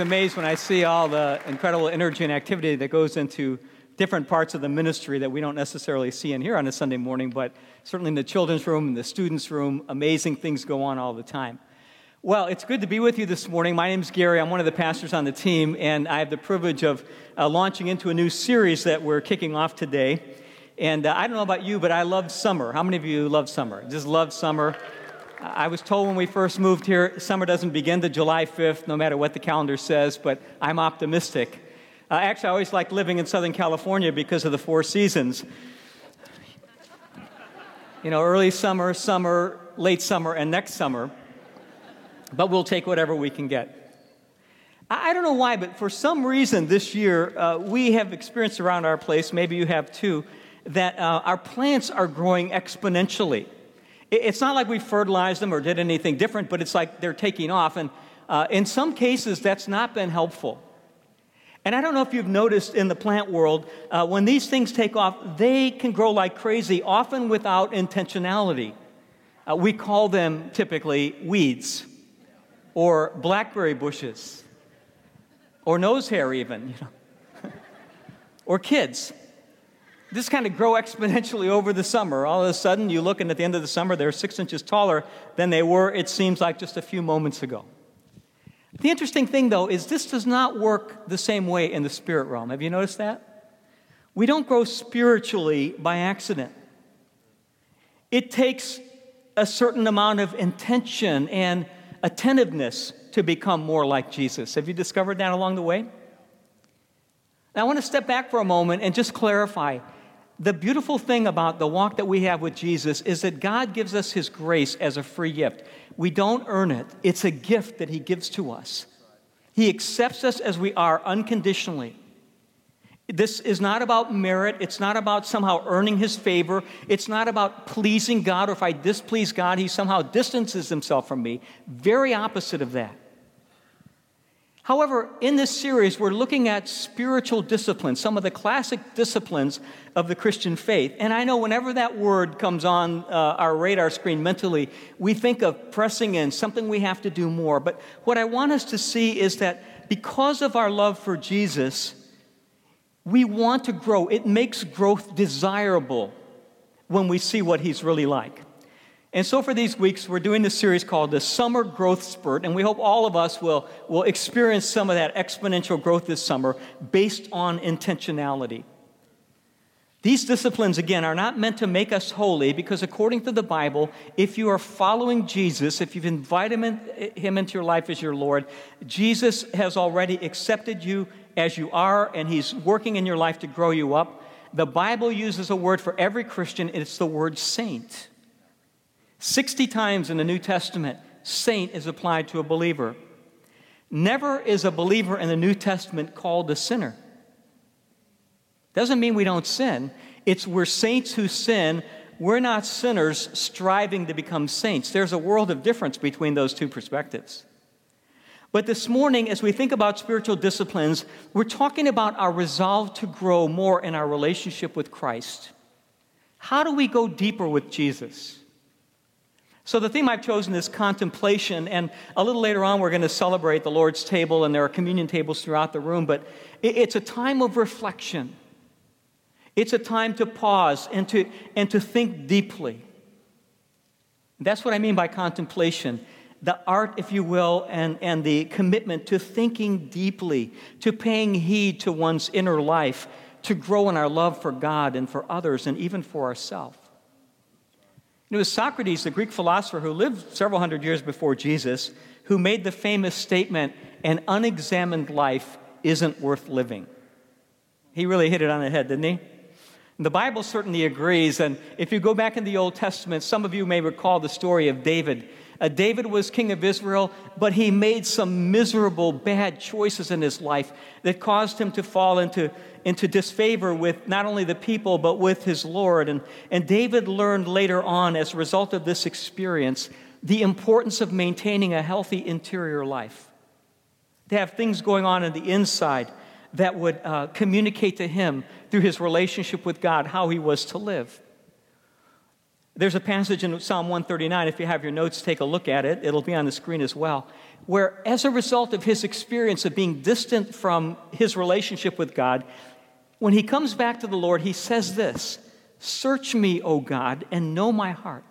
amazed when I see all the incredible energy and activity that goes into different parts of the ministry that we don't necessarily see in here on a Sunday morning, but certainly in the children's room and the students' room, amazing things go on all the time. Well, it's good to be with you this morning. My name is Gary. I'm one of the pastors on the team, and I have the privilege of uh, launching into a new series that we're kicking off today. And uh, I don't know about you, but I love summer. How many of you love summer? Just love summer. I was told when we first moved here, summer doesn't begin to July 5th, no matter what the calendar says, but I'm optimistic. Uh, actually, I always like living in Southern California because of the four seasons. You know, early summer, summer, late summer, and next summer. But we'll take whatever we can get. I don't know why, but for some reason this year, uh, we have experienced around our place, maybe you have too, that uh, our plants are growing exponentially. It's not like we fertilized them or did anything different, but it's like they're taking off. And uh, in some cases, that's not been helpful. And I don't know if you've noticed in the plant world, uh, when these things take off, they can grow like crazy, often without intentionality. Uh, we call them typically weeds, or blackberry bushes, or nose hair, even, you know, or kids this kind of grow exponentially over the summer. All of a sudden, you look, and at the end of the summer, they're six inches taller than they were, it seems like, just a few moments ago. The interesting thing, though, is this does not work the same way in the spirit realm. Have you noticed that? We don't grow spiritually by accident. It takes a certain amount of intention and attentiveness to become more like Jesus. Have you discovered that along the way? Now, I want to step back for a moment and just clarify the beautiful thing about the walk that we have with Jesus is that God gives us His grace as a free gift. We don't earn it, it's a gift that He gives to us. He accepts us as we are unconditionally. This is not about merit. It's not about somehow earning his favor. It's not about pleasing God, or if I displease God, he somehow distances himself from me. Very opposite of that. However, in this series, we're looking at spiritual disciplines, some of the classic disciplines of the Christian faith. And I know whenever that word comes on uh, our radar screen mentally, we think of pressing in, something we have to do more. But what I want us to see is that because of our love for Jesus, we want to grow. It makes growth desirable when we see what he's really like. And so, for these weeks, we're doing this series called the Summer Growth Spurt, and we hope all of us will, will experience some of that exponential growth this summer based on intentionality. These disciplines, again, are not meant to make us holy because, according to the Bible, if you are following Jesus, if you've invited him, into your life as your Lord, Jesus has already accepted you as you are, and he's working in your life to grow you up. The Bible uses a word for every Christian, it's the word saint. 60 times in the New Testament, saint is applied to a believer. Never is a believer in the New Testament called a sinner. Doesn't mean we don't sin. It's we're saints who sin. We're not sinners striving to become saints. There's a world of difference between those two perspectives. But this morning, as we think about spiritual disciplines, we're talking about our resolve to grow more in our relationship with Christ. How do we go deeper with Jesus? So, the theme I've chosen is contemplation, and a little later on, we're going to celebrate the Lord's table, and there are communion tables throughout the room, but it's a time of reflection. It's a time to pause and to, and to think deeply. That's what I mean by contemplation the art, if you will, and, and the commitment to thinking deeply, to paying heed to one's inner life, to grow in our love for God and for others, and even for ourselves. It was Socrates, the Greek philosopher who lived several hundred years before Jesus, who made the famous statement an unexamined life isn't worth living. He really hit it on the head, didn't he? The Bible certainly agrees. And if you go back in the Old Testament, some of you may recall the story of David. Uh, David was king of Israel, but he made some miserable, bad choices in his life that caused him to fall into, into disfavor with not only the people, but with his Lord. And, and David learned later on, as a result of this experience, the importance of maintaining a healthy interior life. To have things going on in the inside that would uh, communicate to him through his relationship with God how he was to live. There's a passage in Psalm 139. If you have your notes, take a look at it. It'll be on the screen as well. Where, as a result of his experience of being distant from his relationship with God, when he comes back to the Lord, he says this Search me, O God, and know my heart.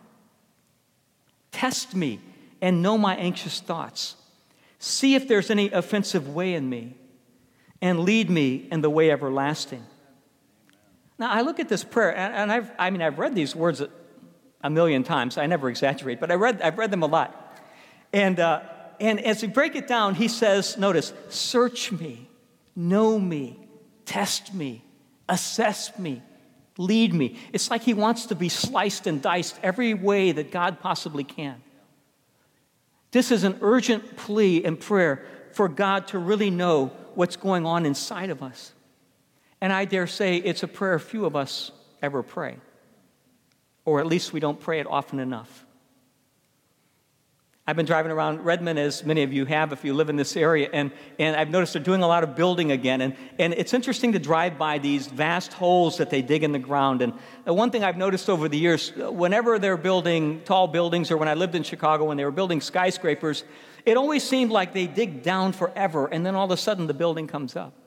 Test me and know my anxious thoughts. See if there's any offensive way in me, and lead me in the way everlasting. Now, I look at this prayer, and I've, I mean, I've read these words a, million times. I never exaggerate, but I read, I've read them a lot. And, uh, and as we break it down, he says, notice, search me, know me, test me, assess me, lead me. It's like he wants to be sliced and diced every way that God possibly can. This is an urgent plea and prayer for God to really know what's going on inside of us. And I dare say it's a prayer few of us ever pray, or at least we don't pray it often enough. I've been driving around Redmond, as many of you have if you live in this area, and, and I've noticed they're doing a lot of building again. And, and it's interesting to drive by these vast holes that they dig in the ground. And one thing I've noticed over the years, whenever they're building tall buildings, or when I lived in Chicago, when they were building skyscrapers, it always seemed like they dig down forever, and then all of a sudden the building comes up.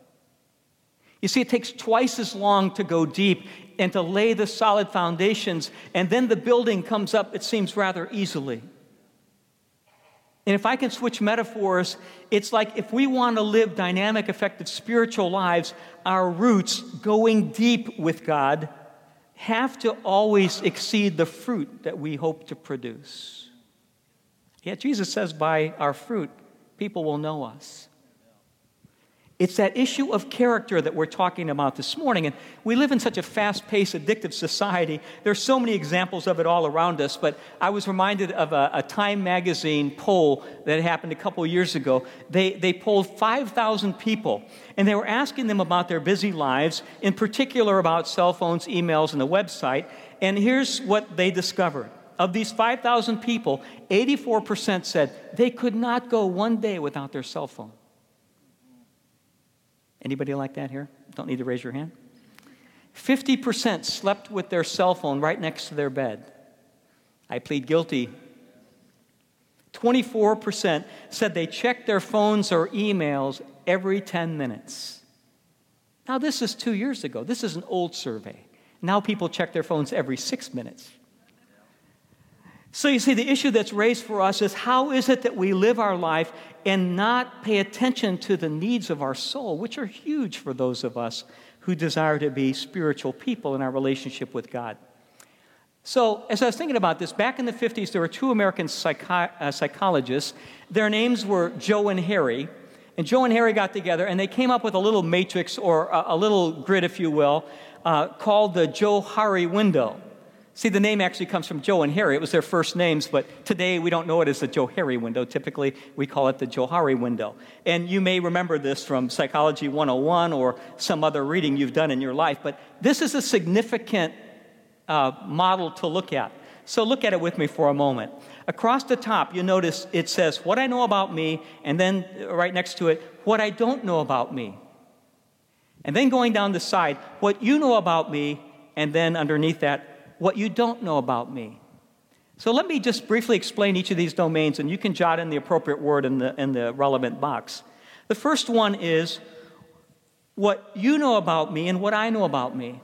You see, it takes twice as long to go deep and to lay the solid foundations, and then the building comes up, it seems rather easily. And if I can switch metaphors, it's like if we want to live dynamic, effective spiritual lives, our roots going deep with God have to always exceed the fruit that we hope to produce. Yet Jesus says, by our fruit, people will know us. It's that issue of character that we're talking about this morning. And we live in such a fast paced, addictive society. There's so many examples of it all around us. But I was reminded of a, a Time magazine poll that happened a couple years ago. They, they polled 5,000 people, and they were asking them about their busy lives, in particular about cell phones, emails, and the website. And here's what they discovered. Of these 5,000 people, 84% said they could not go one day without their cell phone. Anybody like that here? Don't need to raise your hand. 50% slept with their cell phone right next to their bed. I plead guilty. 24% said they checked their phones or emails every 10 minutes. Now, this is two years ago. This is an old survey. Now people check their phones every six minutes. So, you see, the issue that's raised for us is how is it that we live our life and not pay attention to the needs of our soul, which are huge for those of us who desire to be spiritual people in our relationship with God? So, as I was thinking about this, back in the 50s, there were two American psychi- uh, psychologists. Their names were Joe and Harry. And Joe and Harry got together and they came up with a little matrix or a, a little grid, if you will, uh, called the Johari window. See, the name actually comes from Joe and Harry. It was their first names, but today we don't know it as the Johari window. Typically, we call it the Johari window. And you may remember this from Psychology 101 or some other reading you've done in your life, but this is a significant uh, model to look at. So look at it with me for a moment. Across the top, you notice it says, What I know about me, and then right next to it, What I don't know about me. And then going down the side, What you know about me, and then underneath that, what you don't know about me. So let me just briefly explain each of these domains, and you can jot in the appropriate word in the, in the relevant box. The first one is what you know about me and what I know about me.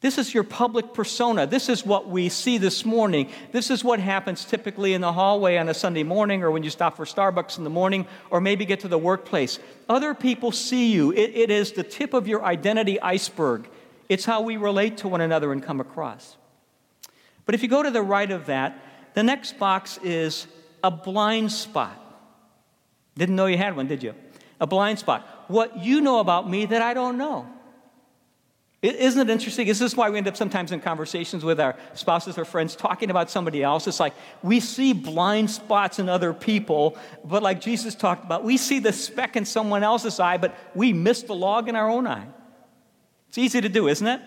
This is your public persona. This is what we see this morning. This is what happens typically in the hallway on a Sunday morning or when you stop for Starbucks in the morning or maybe get to the workplace. Other people see you. it, it is the tip of your identity iceberg. It's how we relate to one another and come across. But if you go to the right of that, the next box is a blind spot. Didn't know you had one, did you? A blind spot. What you know about me that I don't know. Isn't it interesting? Is this why we end up sometimes in conversations with our spouses or friends talking about somebody else? It's like we see blind spots in other people, but like Jesus talked about, we see the speck in someone else's eye, but we miss the log in our own eye. It's easy to do, isn't it?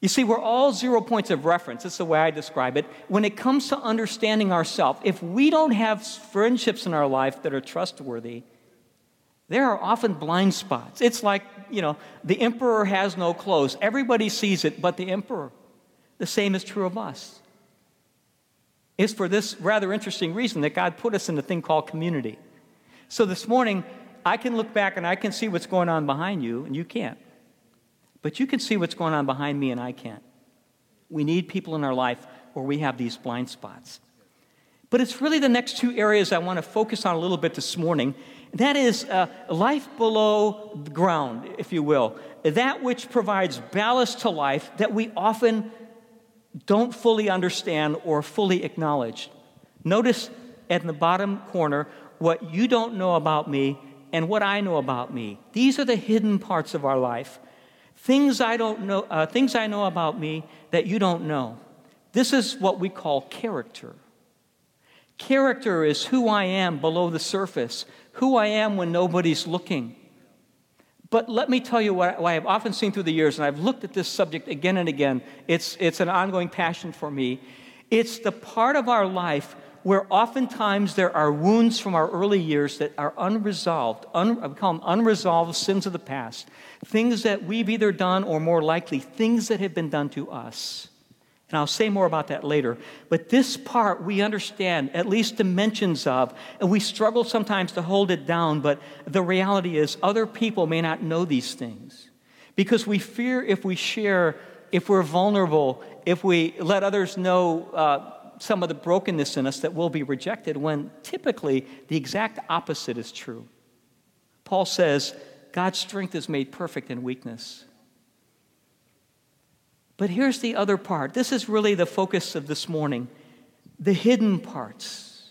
You see, we're all zero points of reference. That's the way I describe it. When it comes to understanding ourselves, if we don't have friendships in our life that are trustworthy, there are often blind spots. It's like, you know, the emperor has no clothes. Everybody sees it but the emperor. the same is true of us. It's for this rather interesting reason that God put us in a thing called community. So this morning, I can look back and I can see what's going on behind you, and you can't. But you can see what's going on behind me, and I can't. We need people in our life where we have these blind spots. But it's really the next two areas I want to focus on a little bit this morning. That is uh, life below the ground, if you will. That which provides ballast to life that we often don't fully understand or fully acknowledge. Notice at the bottom corner what you don't know about me and what I know about me. These are the hidden parts of our life. Things I don't know, uh, things I know about me that you don't know. This is what we call character. Character is who I am below the surface, who I am when nobody's looking. But let me tell you what, what I've often seen through the years, and I've looked at this subject again and again. It's, it's an ongoing passion for me. It's the part of our life where oftentimes there are wounds from our early years that are unresolved, un, I call them unresolved sins of the past, things that we've either done or more likely, things that have been done to us. And I'll say more about that later. But this part we understand at least dimensions of, and we struggle sometimes to hold it down, but the reality is other people may not know these things. Because we fear if we share, if we're vulnerable, if we let others know uh, some of the brokenness in us, that we'll be rejected, when typically the exact opposite is true. Paul says, God's strength is made perfect in weakness. But here's the other part. This is really the focus of this morning the hidden parts.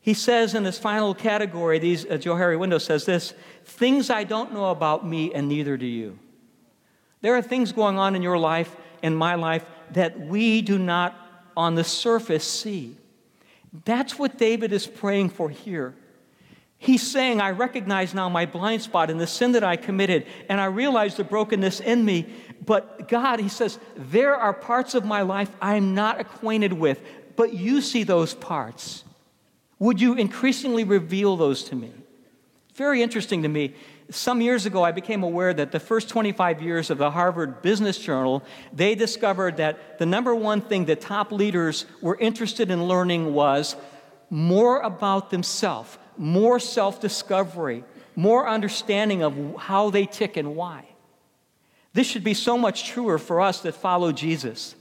He says in his final category, these, uh, Johari Window says this things I don't know about me, and neither do you. There are things going on in your life, in my life, that we do not on the surface see. That's what David is praying for here. He's saying, I recognize now my blind spot and the sin that I committed, and I realize the brokenness in me. But God, he says, there are parts of my life I'm not acquainted with, but you see those parts. Would you increasingly reveal those to me? Very interesting to me. Some years ago, I became aware that the first 25 years of the Harvard Business Journal, they discovered that the number one thing that top leaders were interested in learning was more about themselves more self discovery, more understanding of how they tick and why. This should be so much truer for us that follow Jesus.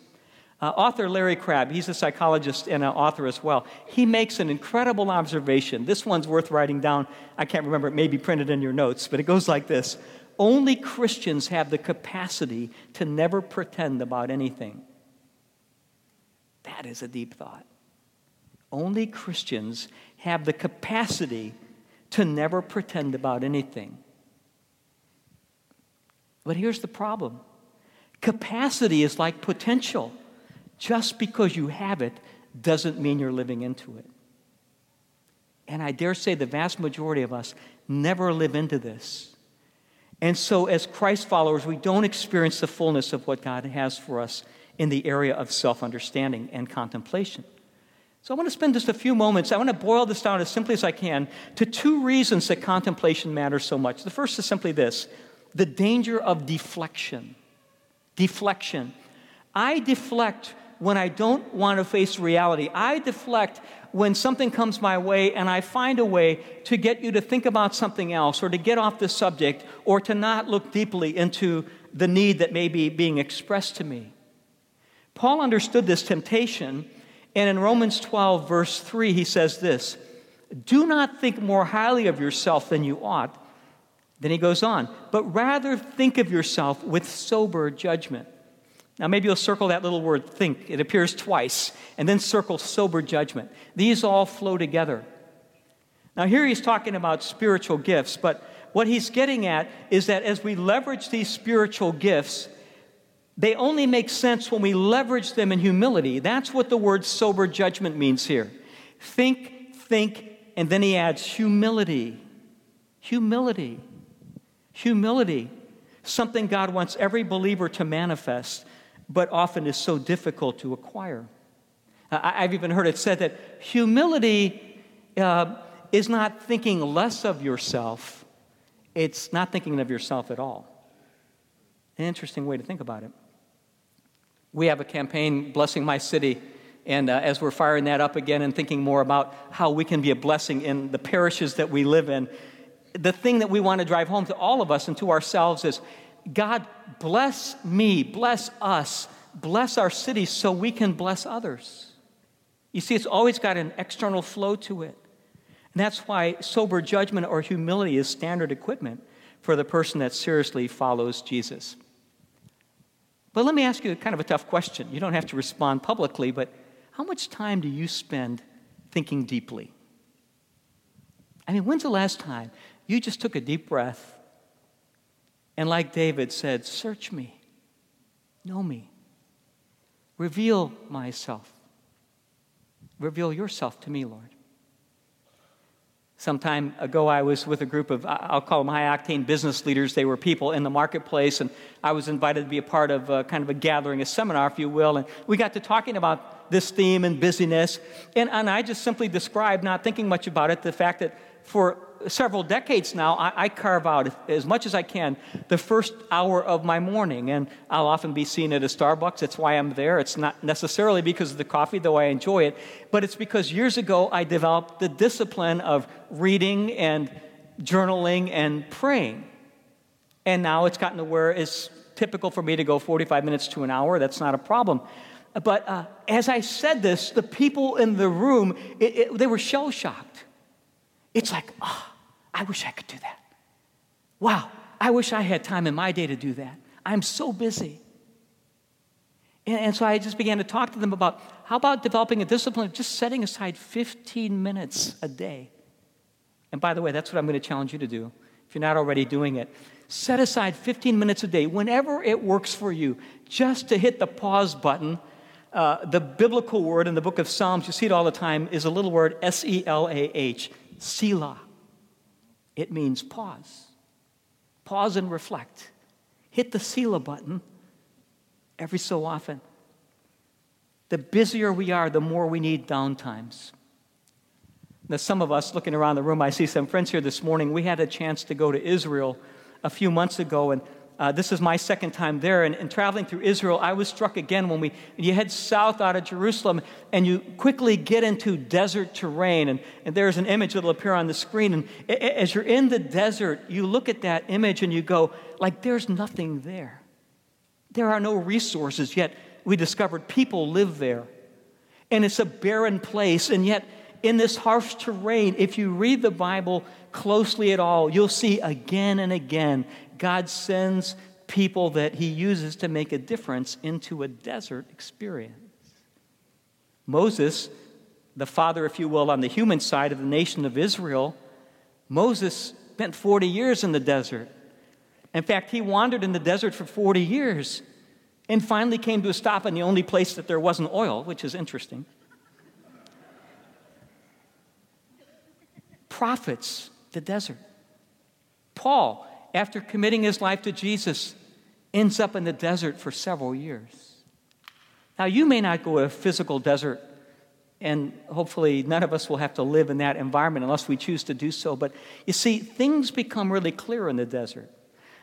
Uh, author Larry Crabb, he's a psychologist and an author as well. He makes an incredible observation. This one's worth writing down. I can't remember, it may be printed in your notes, but it goes like this Only Christians have the capacity to never pretend about anything. That is a deep thought. Only Christians have the capacity to never pretend about anything. But here's the problem capacity is like potential. Just because you have it doesn't mean you're living into it. And I dare say the vast majority of us never live into this. And so, as Christ followers, we don't experience the fullness of what God has for us in the area of self understanding and contemplation. So I want to spend just a few moments, I want to boil this down as simply as I can to two reasons that contemplation matters so much. The first is simply this the danger of deflection. Deflection. I deflect when I don't want to face reality. I deflect when something comes my way and I find a way to get you to think about something else or to get off the subject or to not look deeply into the need that may be being expressed to me. Paul understood this temptation and in Romans 12, verse 3, he says this Do not think more highly of yourself than you ought. Then he goes on, but rather think of yourself with sober judgment. Now, maybe you'll circle that little word think. It appears twice. And then circle sober judgment. These all flow together. Now, here he's talking about spiritual gifts, but what he's getting at is that as we leverage these spiritual gifts, they only make sense when we leverage them in humility. That's what the word sober judgment means here. Think, think, and then he adds humility. Humility. Humility. Something God wants every believer to manifest, but often is so difficult to acquire. I've even heard it said that humility uh, is not thinking less of yourself, it's not thinking of yourself at all. An interesting way to think about it. We have a campaign, Blessing My City, and uh, as we're firing that up again and thinking more about how we can be a blessing in the parishes that we live in, the thing that we want to drive home to all of us and to ourselves is God, bless me, bless us, bless our city so we can bless others. You see, it's always got an external flow to it. And that's why sober judgment or humility is standard equipment for the person that seriously follows Jesus. But let me ask you kind of a tough question. You don't have to respond publicly, but how much time do you spend thinking deeply? I mean, when's the last time you just took a deep breath and, like David said, Search me, know me, reveal myself, reveal yourself to me, Lord? Some time ago, I was with a group of, I'll call them high octane business leaders. They were people in the marketplace, and I was invited to be a part of a, kind of a gathering, a seminar, if you will. And we got to talking about this theme and busyness. And, and I just simply described, not thinking much about it, the fact that for several decades now, I, I, carve out as much as I can the first hour of my morning. And I'll often be seen at a Starbucks. That's why I'm there. It's not necessarily because of the coffee, though I enjoy it, but it's because years ago I developed the discipline of reading and journaling and praying. And now it's gotten to where it's typical for me to go 45 minutes to an hour. That's not a problem. But uh, as I said this, the people in the room, it, it, they were shell shocked it's like, oh, I wish I could do that. Wow, I wish I had time in my day to do that. I'm so busy. And, and so I just began to talk to them about how about developing a discipline of just setting aside 15 minutes a day. And by the way, that's what I'm going to challenge you to do if you're not already doing it. Set aside 15 minutes a day, whenever it works for you, just to hit the pause button. Uh, the biblical word in the book of Psalms, you see it all the time, is a little word S E L A H. Selah. It means pause. Pause and reflect. Hit the Selah button every so often. The busier we are, the more we need downtimes. Now, some of us looking around the room, I see some friends here this morning. We had a chance to go to Israel a few months ago, and uh, this is my second time there, and, and, traveling through Israel, I was struck again when we you head south out of Jerusalem and you quickly get into desert terrain. And, and there's an image that'll appear on the screen. And as you're in the desert, you look at that image and you go, like, there's nothing there. There are no resources, yet we discovered people live there. And it's a barren place, and yet in this harsh terrain, if you read the Bible closely at all, you'll see again and again God sends people that he uses to make a difference into a desert experience. Moses, the father, if you will, on the human side of the nation of Israel, Moses spent 40 years in the desert. In fact, he wandered in the desert for 40 years and finally came to a stop in the only place that there wasn't oil, which is interesting. Prophets, the desert. Paul, after committing his life to Jesus, ends up in the desert for several years. Now, you may not go to a physical desert, and hopefully none of us will have to live in that environment unless we choose to do so. But you see, things become really clear in the desert.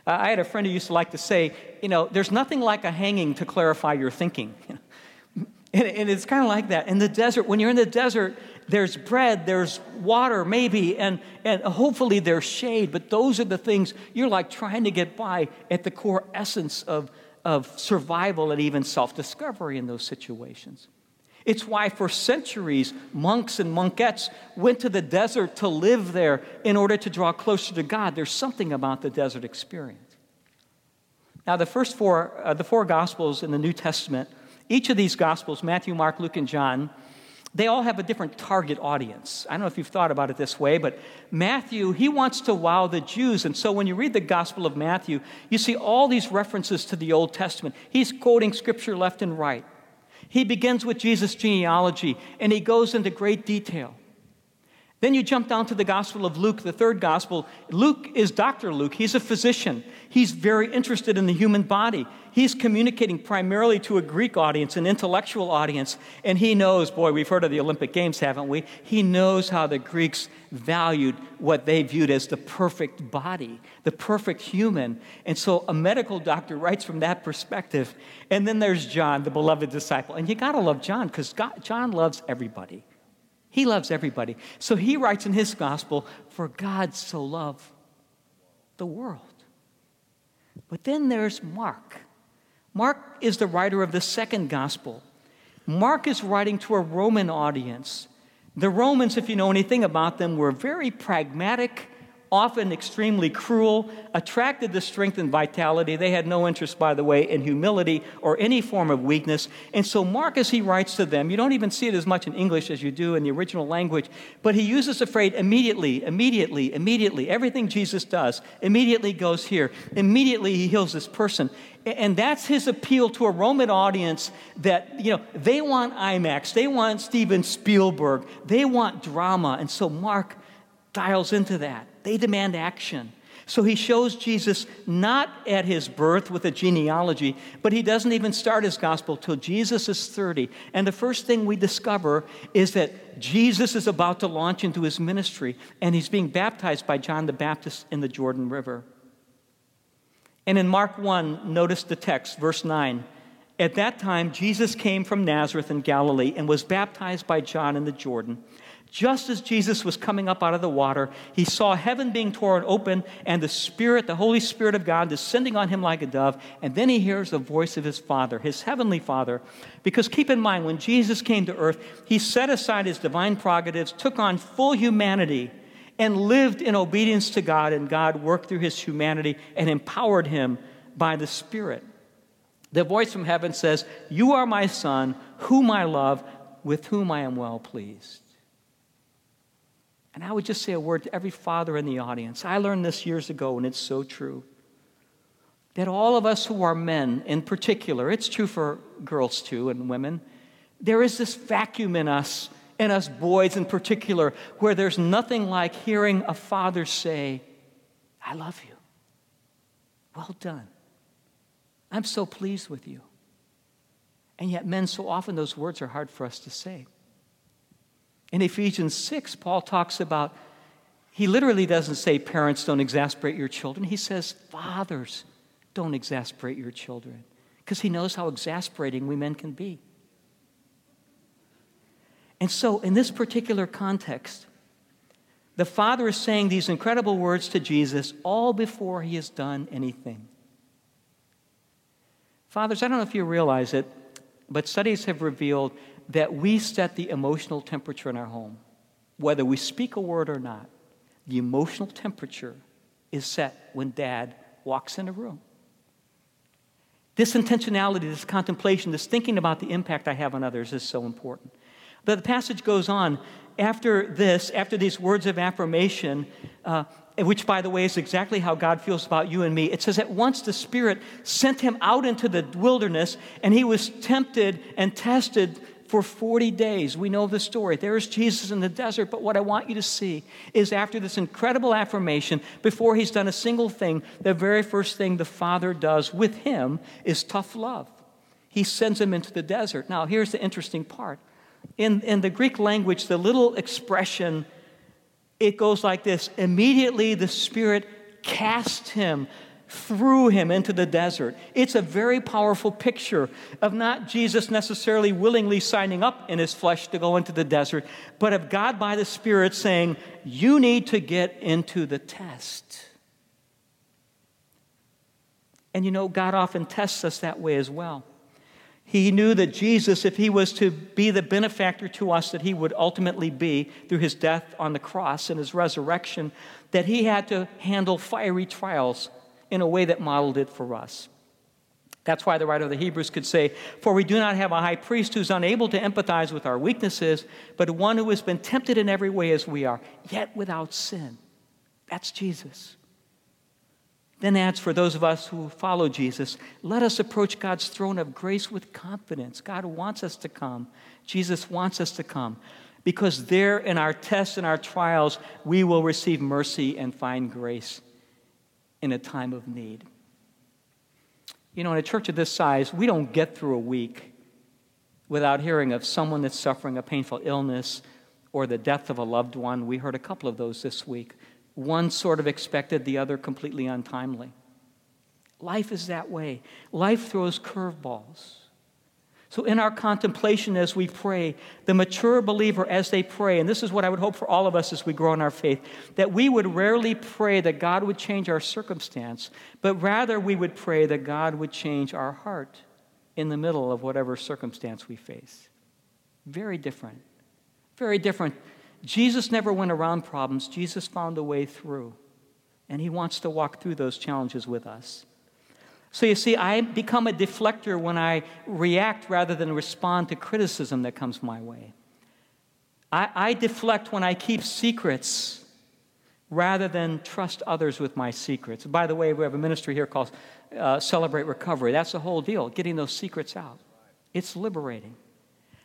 Uh, I had a friend who used to like to say, you know, there's nothing like a hanging to clarify your thinking. and, and it's kind of like that. In the desert, when you're in the desert, there's bread, there's water, maybe, and, and hopefully there's shade, but those are the things you're like trying to get by at the core essence of, of survival and even self discovery in those situations. It's why for centuries monks and monkettes went to the desert to live there in order to draw closer to God. There's something about the desert experience. Now, the first four, uh, the four Gospels in the New Testament, each of these Gospels, Matthew, Mark, Luke, and John, they all have a different target audience. I don't know if you've thought about it this way, but Matthew, he wants to wow the Jews. And so when you read the Gospel of Matthew, you see all these references to the Old Testament. He's quoting scripture left and right. He begins with Jesus' genealogy and he goes into great detail. Then you jump down to the Gospel of Luke, the third Gospel. Luke is Dr. Luke. He's a physician. He's very interested in the human body. He's communicating primarily to a Greek audience, an intellectual audience. And he knows, boy, we've heard of the Olympic Games, haven't we? He knows how the Greeks valued what they viewed as the perfect body, the perfect human. And so a medical doctor writes from that perspective. And then there's John, the beloved disciple. And you got to love John because John loves everybody. He loves everybody. So he writes in his gospel, For God so loved the world. But then there's Mark. Mark is the writer of the second gospel. Mark is writing to a Roman audience. The Romans, if you know anything about them, were very pragmatic often extremely cruel, attracted the strength and vitality. They had no interest, by the way, in humility or any form of weakness. And so, Mark, as he writes to them, you don't even see it as much in English as you do in the original language, but he uses the phrase immediately, immediately, immediately. Everything Jesus does immediately goes here. Immediately, he heals this person. And that's his appeal to a Roman audience that, you know, they want IMAX, they want Steven Spielberg, they want drama. And so, Mark dials into that. They demand action. So he shows Jesus not at his birth with a genealogy, but he doesn't even start his gospel till Jesus is 30. And the first thing we discover is that Jesus is about to launch into his ministry, and he's being baptized by John the Baptist in the Jordan River. And in Mark 1, notice the text, verse 9. At that time, Jesus came from Nazareth in Galilee and was baptized by John in the Jordan. Just as Jesus was coming up out of the water, he saw heaven being torn open and the Spirit, the Holy Spirit of God, descending on him like a dove. And then he hears the voice of his Father, his heavenly Father. Because keep in mind, when Jesus came to earth, he set aside his divine prerogatives, took on full humanity, and lived in obedience to God. And God worked through his humanity and empowered him by the Spirit. The voice from heaven says, You are my Son, whom I love, with whom I am well pleased. And I would just say a word to every father in the audience. I learned this years ago, and it's so true. That all of us who are men, in particular, it's true for girls too and women, there is this vacuum in us, in us boys in particular, where there's nothing like hearing a father say, I love you. Well done. I'm so pleased with you. And yet, men, so often those words are hard for us to say. In Ephesians 6, Paul talks about, he literally doesn't say parents don't exasperate your children. He says fathers don't exasperate your children because he knows how exasperating we men can be. And so, in this particular context, the Father is saying these incredible words to Jesus all before he has done anything. Fathers, I don't know if you realize it, but studies have revealed that we set the emotional temperature in our home. Whether we speak a word or not, the emotional temperature is set when dad walks in a room. This intentionality, this contemplation, this thinking about the impact I have on others is so important. But the passage goes on. After this, after these words of affirmation, uh, which, by the way, is exactly how God feels about you and me, it says, At once the Spirit sent him out into the wilderness, and he was tempted and tested for 40 days. We know the story. There's Jesus in the desert, but what I want you to see is after this incredible affirmation, before he's done a single thing, the very first thing the Father does with him is tough love. He sends him into the desert. Now, here's the interesting part. In, in the Greek language, the little expression, it goes like this immediately the Spirit cast him threw him into the desert. It's a very powerful picture of not Jesus necessarily willingly signing up in his flesh to go into the desert, but of God by the Spirit saying, You need to get into the test. And you know, God often tests us that way as well. He knew that Jesus, if he was to be the benefactor to us that he would ultimately be through his death on the cross and his resurrection, that he had to handle fiery trials in a way that modeled it for us. That's why the writer of the Hebrews could say, For we do not have a high priest who's unable to empathize with our weaknesses, but one who has been tempted in every way as we are, yet without sin. That's Jesus. Then adds, for those of us who follow Jesus, let us approach God's throne of grace with confidence. God wants us to come, Jesus wants us to come. Because there in our tests and our trials, we will receive mercy and find grace in a time of need. You know, in a church of this size, we don't get through a week without hearing of someone that's suffering a painful illness or the death of a loved one. We heard a couple of those this week. One sort of expected, the other completely untimely. Life is that way. Life throws curveballs. So, in our contemplation as we pray, the mature believer as they pray, and this is what I would hope for all of us as we grow in our faith, that we would rarely pray that God would change our circumstance, but rather we would pray that God would change our heart in the middle of whatever circumstance we face. Very different. Very different. Jesus never went around problems, Jesus found a way through. And he wants to walk through those challenges with us. So you see, I become a deflector when I react rather than respond to criticism that comes my way. I, I deflect when I keep secrets rather than trust others with my secrets. By the way, we have a ministry here called uh, Celebrate Recovery. That's the whole deal, getting those secrets out. It's liberating.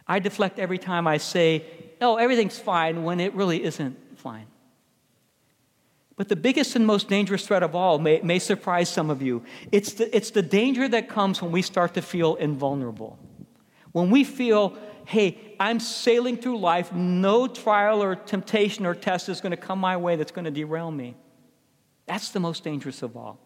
I deflect every time I say, oh, everything's fine, when it really isn't fine. But the biggest and most dangerous threat of all may, may surprise some of you. It's the, it's the danger that comes when we start to feel invulnerable. When we feel, hey, I'm sailing through life, no trial or temptation or test is going to come my way that's going to derail me. That's the most dangerous of all.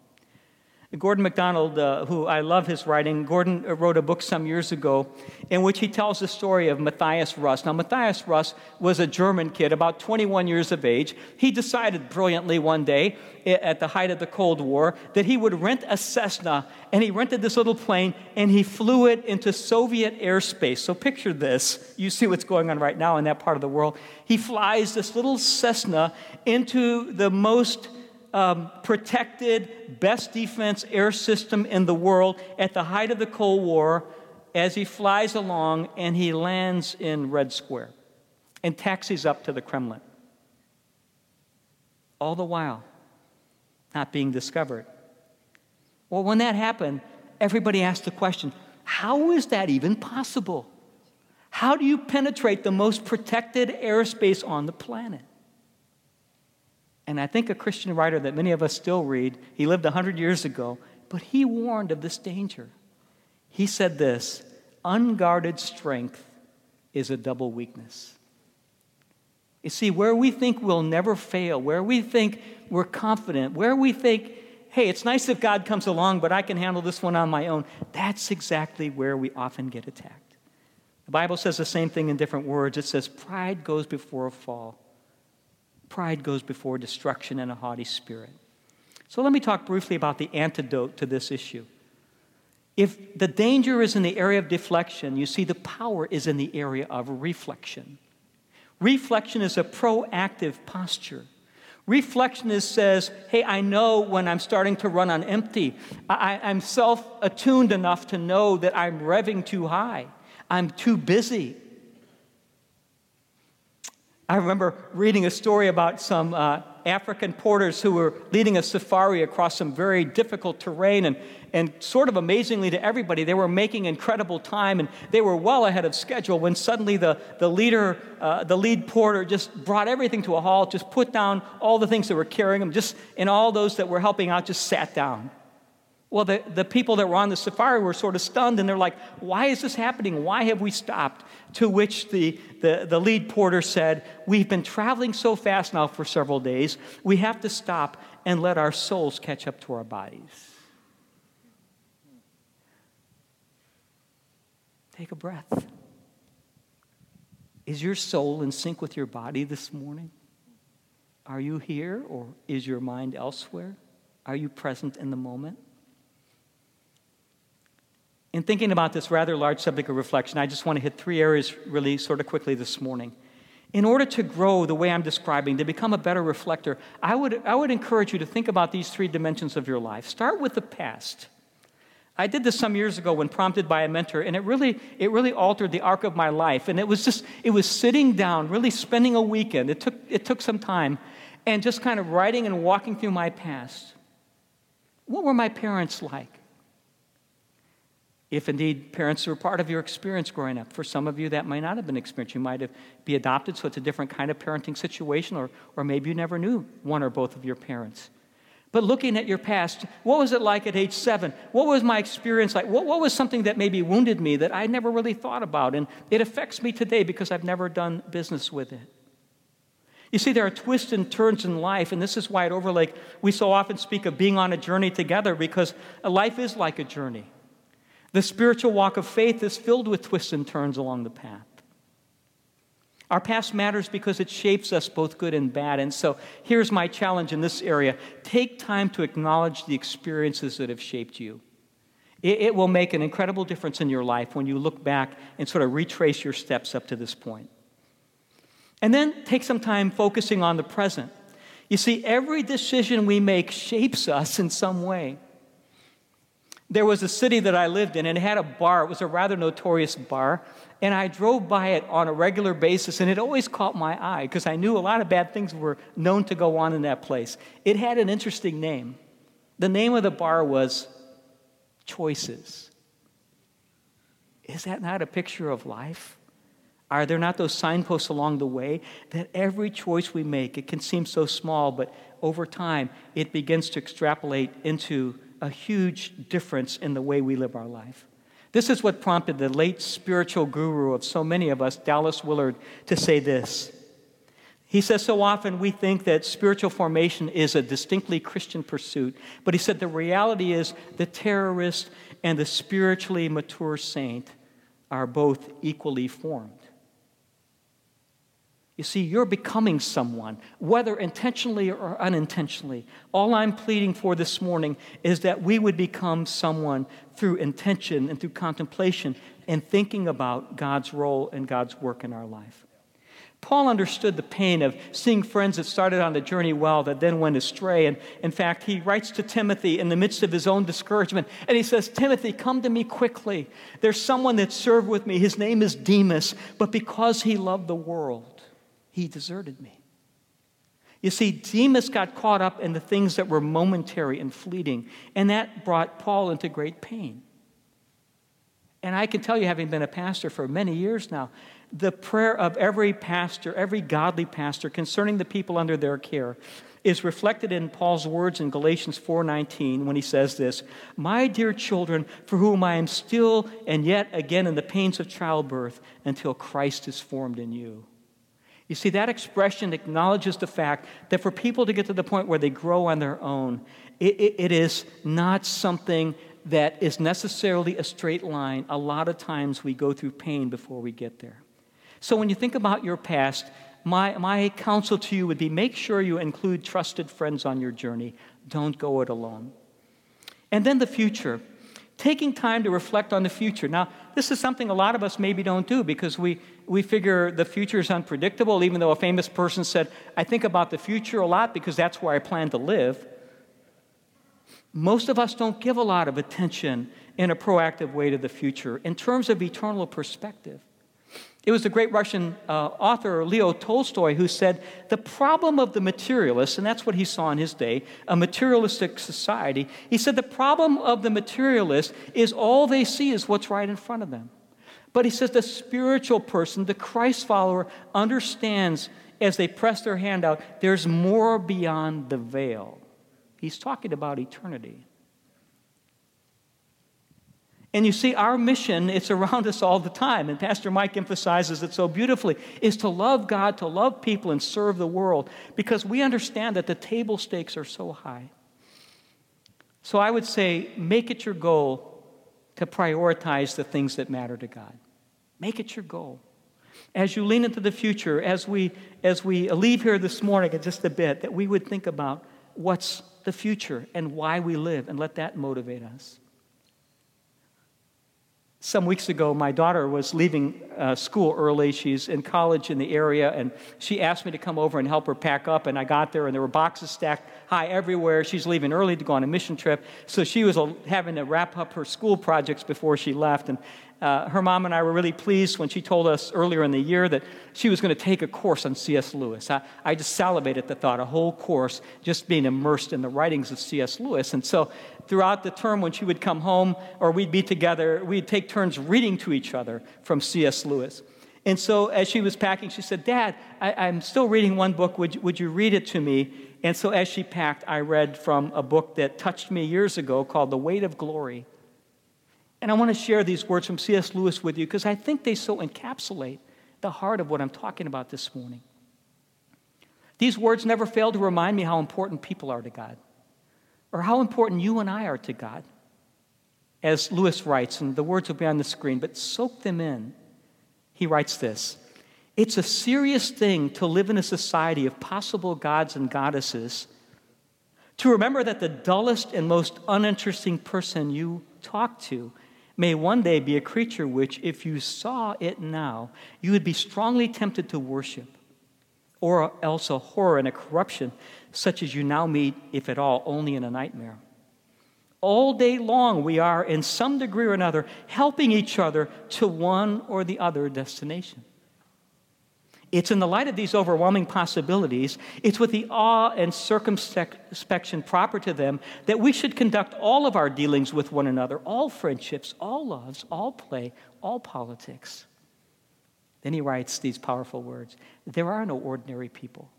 Gordon MacDonald, uh, who I love his writing, Gordon uh, wrote a book some years ago in which he tells the story of Matthias Rust. Now, Matthias Rust was a German kid, about 21 years of age. He decided brilliantly one day, at the height of the Cold War, that he would rent a Cessna, and he rented this little plane and he flew it into Soviet airspace. So, picture this. You see what's going on right now in that part of the world. He flies this little Cessna into the most um, protected, best defense air system in the world at the height of the Cold War as he flies along and he lands in Red Square and taxis up to the Kremlin. All the while, not being discovered. Well, when that happened, everybody asked the question how is that even possible? How do you penetrate the most protected airspace on the planet? And I think a Christian writer that many of us still read, he lived 100 years ago, but he warned of this danger. He said this unguarded strength is a double weakness. You see, where we think we'll never fail, where we think we're confident, where we think, hey, it's nice if God comes along, but I can handle this one on my own, that's exactly where we often get attacked. The Bible says the same thing in different words. It says, Pride goes before a fall, Pride goes before destruction and a haughty spirit. So let me talk briefly about the antidote to this issue. If the danger is in the area of deflection, you see the power is in the area of reflection. Reflection is a proactive posture. Reflection is says, hey, I know when I'm starting to run on empty. I, am self attuned enough to know that I'm revving too high. I'm too busy. I remember reading a story about some uh, African porters who were leading a safari across some very difficult terrain, and, and sort of amazingly to everybody, they were making incredible time and they were well ahead of schedule when suddenly the, the leader, uh, the lead porter, just brought everything to a halt, just put down all the things that were carrying them, just, and all those that were helping out just sat down. Well, the, the people that were on the safari were sort of stunned and they're like, why is this happening? Why have we stopped? To which the, the, the lead porter said, We've been traveling so fast now for several days, we have to stop and let our souls catch up to our bodies. Take a breath. Is your soul in sync with your body this morning? Are you here or is your mind elsewhere? Are you present in the moment? In thinking about this rather large subject of reflection, I just want to hit three areas really sort of quickly this morning. In order to grow the way I'm describing, to become a better reflector, I would, I would encourage you to think about these three dimensions of your life. Start with the past. I did this some years ago when prompted by a mentor, and it really, it really altered the arc of my life. And it was just, it was sitting down, really spending a weekend. It took, it took some time, and just kind of writing and walking through my past. What were my parents like? If indeed parents were part of your experience growing up. For some of you, that might not have been experience. You might have be adopted, so it's a different kind of parenting situation, or, or maybe you never knew one or both of your parents. But looking at your past, what was it like at age seven? What was my experience like? What, what was something that maybe wounded me that I never really thought about? And it affects me today because I've never done business with it. You see, there are twists and turns in life, and this is why at Overlake we so often speak of being on a journey together because life is like a journey. The spiritual walk of faith is filled with twists and turns along the path. Our past matters because it shapes us both good and bad. And so here's my challenge in this area take time to acknowledge the experiences that have shaped you. It, it, will make an incredible difference in your life when you look back and sort of retrace your steps up to this point. And then take some time focusing on the present. You see, every decision we make shapes us in some way. There was a city that I lived in, and it had a bar. It was a rather notorious bar. And I drove by it on a regular basis, and it always caught my eye because I knew a lot of bad things were known to go on in that place. It had an interesting name. The name of the bar was Choices. Is that not a picture of life? Are there not those signposts along the way that every choice we make, it can seem so small, but over time it begins to extrapolate into a huge difference in the way we live our life? This is what prompted the late spiritual guru of so many of us, Dallas Willard, to say this. He says so often we think that spiritual formation is a distinctly Christian pursuit, but he said the reality is the terrorist and the spiritually mature saint are both equally formed. You see, you're becoming someone, whether intentionally or unintentionally. All I'm pleading for this morning is that we would become someone through intention and through contemplation and thinking about God's role and God's work in our life. Paul understood the pain of seeing friends that started on the journey well that then went astray. And in fact, he writes to Timothy in the midst of his own discouragement, and he says, Timothy, come to me quickly. There's someone that served with me. His name is Demas, but because he loved the world, he deserted me. You see, Demas got caught up in the things that were momentary and fleeting, and that brought Paul into great pain. And I can tell you, having been a pastor for many years now, the prayer of every pastor, every godly pastor concerning the people under their care is reflected in Paul's words in Galatians 4:19 when he says this, "My dear children, for whom I am still and yet again in the pains of childbirth until Christ is formed in you." You see, that expression acknowledges the fact that for people to get to the point where they grow on their own, it, it, it is not something that is necessarily a straight line. A lot of times we go through pain before we get there. So when you think about your past, my, my counsel to you would be make sure you include trusted friends on your journey. Don't go it alone. And then the future taking time to reflect on the future. Now, this is something a lot of us maybe don't do because we, we figure the future is unpredictable, even though a famous person said, I think about the future a lot because that's where I plan to live. Most of us don't give a lot of attention in a proactive way to the future in terms of eternal perspective. It was the great Russian uh, author Leo Tolstoy who said, The problem of the materialist, and that's what he saw in his day, a materialistic society, he said, The problem of the materialist is all they see is what's right in front of them. But he says, The spiritual person, the Christ follower, understands as they press their hand out, there's more beyond the veil. He's talking about eternity. And you see, our mission, it's around us all the time. And Pastor Mike emphasizes it so beautifully, is to love God, to love people, and serve the world because we understand that the table stakes are so high. So I would say, make it your goal to prioritize the things that matter to God. Make it your goal. As you lean into the future, as we, as we leave here this morning in just a bit, that we would think about what's the future and why we live and let that motivate us. Some weeks ago, my daughter was leaving uh, school early. She's in college in the area, and she asked me to come over and help her pack up. And I got there, and there were boxes stacked high everywhere. She's leaving early to go on a mission trip, so she was uh, having to wrap up her school projects before she left. And uh, her mom and I were really pleased when she told us earlier in the year that she was going to take a course on C.S. Lewis. I, I just salivated at the thought, a whole course just being immersed in the writings of C.S. Lewis. And so throughout the term, when she would come home or we'd be together, we'd take turns reading to each other from C.S. Lewis. And so as she was packing, she said, Dad, I, am still reading one book. Would would you read it to me? And so as she packed, I read from a book that touched me years ago called The Weight of Glory. And I want to share these words from C.S. Lewis with you because I think they so encapsulate the heart of what I'm talking about this morning. These words never fail to remind me how important people are to God or how important you and I are to God. As Lewis writes, and the words will be on the screen, but soak them in. He writes this It's a serious thing to live in a society of possible gods and goddesses, to remember that the dullest and most uninteresting person you talk to may one day be a creature which, if you saw it now, you would be strongly tempted to worship, or else a horror and a corruption such as you now meet, if at all, only in a nightmare. All day long, we are, in some degree or another, helping each other to one or the other destination. It's in the light of these overwhelming possibilities, it's with the awe and circumspection proper to them that we should conduct all of our dealings with one another, all friendships, all loves, all play, all politics. Then he writes these powerful words There are no ordinary people.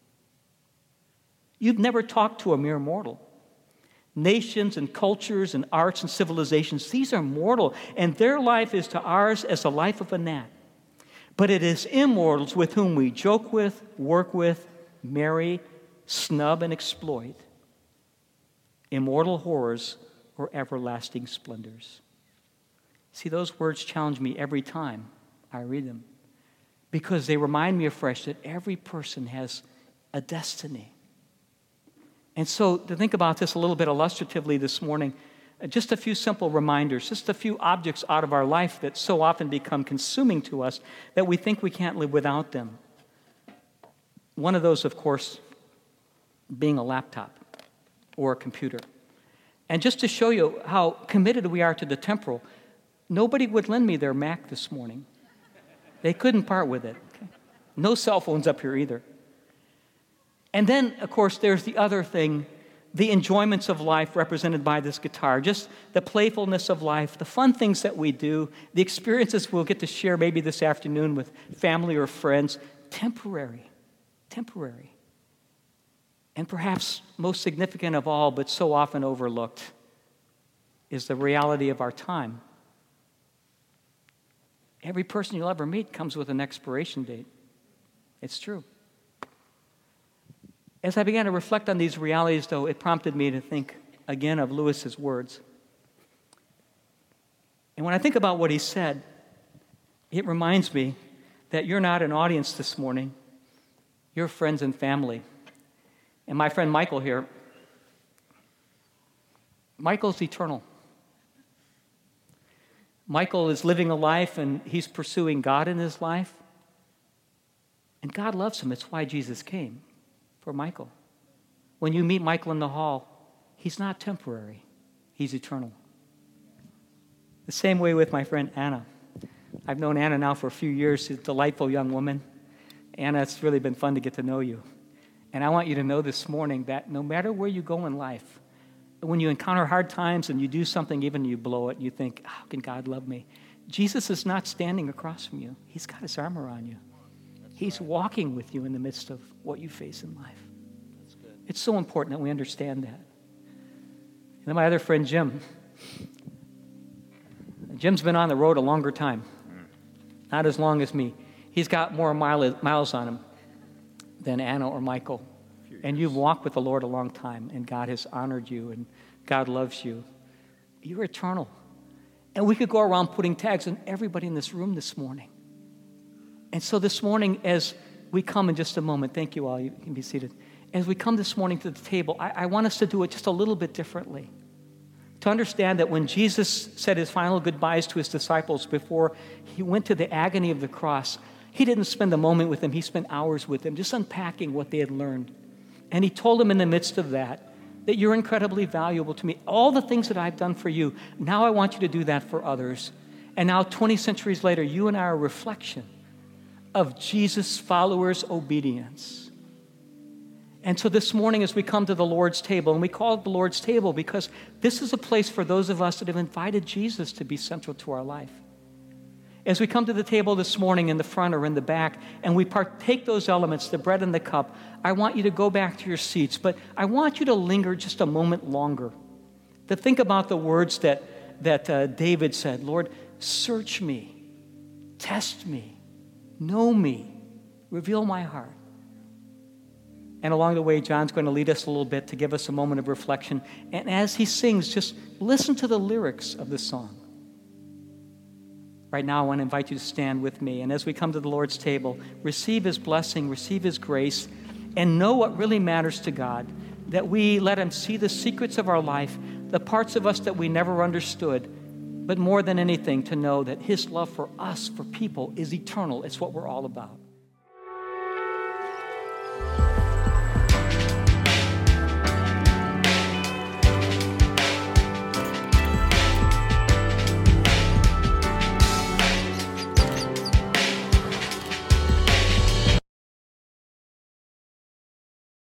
You've never talked to a mere mortal. Nations and cultures and arts and civilizations, these are mortal, and their life is to ours as the life of a gnat. But it is immortals with whom we joke with, work with, marry, snub, and exploit. Immortal horrors or everlasting splendors. See, those words challenge me every time I read them because they remind me afresh that every person has a destiny. And so, to think about this a little bit illustratively this morning, just a few simple reminders, just a few objects out of our life that so often become consuming to us that we think we can't live without them. One of those, of course, being a laptop or a computer. And just to show you how committed we are to the temporal, nobody would lend me their Mac this morning. They couldn't part with it. No cell phones up here either. And then, of course, there's the other thing the enjoyments of life represented by this guitar, just the playfulness of life, the fun things that we do, the experiences we'll get to share maybe this afternoon with family or friends, temporary, temporary. And perhaps most significant of all, but so often overlooked, is the reality of our time. Every person you'll ever meet comes with an expiration date. It's true. As I began to reflect on these realities, though, it prompted me to think again of Lewis's words. And when I think about what he said, it reminds me that you're not an audience this morning, you're friends and family. And my friend Michael here, Michael's eternal. Michael is living a life and he's pursuing God in his life. And God loves him. It's why Jesus came for Michael. When you meet Michael in the hall, he's not temporary, he's eternal. The same way with my friend Anna. I've known Anna now for a few years. She's a delightful young woman. Anna, it's really been fun to get to know you. And I want you to know this morning that no matter where you go in life, when you encounter hard times and you do something, even you blow it, you think, How can God love me? Jesus is not standing across from you, He's got His arm around you. He's walking with you in the midst of what you face in life. It's so important that we understand that. And then my other friend, Jim. Jim's been on the road a longer time, not as long as me. He's got more miles on him than Anna or Michael. And you've walked with the Lord a long time, and God has honored you, and God loves you. You're eternal. And we could go around putting tags on everybody in this room this morning. And so this morning, as we come in just a moment, thank you all, you can be seated. As we come this morning to the table, I, I want us to do it just a little bit differently. To understand that when Jesus said his final goodbyes to his disciples before he went to the agony of the cross, he didn't spend a moment with them, he spent hours with them, just unpacking what they had learned. And he told them in the midst of that, that you're incredibly valuable to me. All the things that I've done for you, now I want you to do that for others. And now, 20 centuries later, you and I are a reflection of Jesus' followers' obedience. And so this morning, as we come to the Lord's table, and we call it the Lord's table because this is a place for those of us that have invited Jesus to be central to our life. As we come to the table this morning in the front or in the back, and we partake those elements, the bread and the cup, I want you to go back to your seats, but I want you to linger just a moment longer. To think about the words that, that uh, David said Lord, search me, test me, know me, reveal my heart. And along the way, John's going to lead us a little bit to give us a moment of reflection. And as he sings, just listen to the lyrics of the song. Right now, I want to invite you to stand with me. And as we come to the Lord's table, receive his blessing, receive his grace, and know what really matters to God. That we let him see the secrets of our life, the parts of us that we never understood, but more than anything, to know that his love for us, for people, is eternal. It's what we're all about.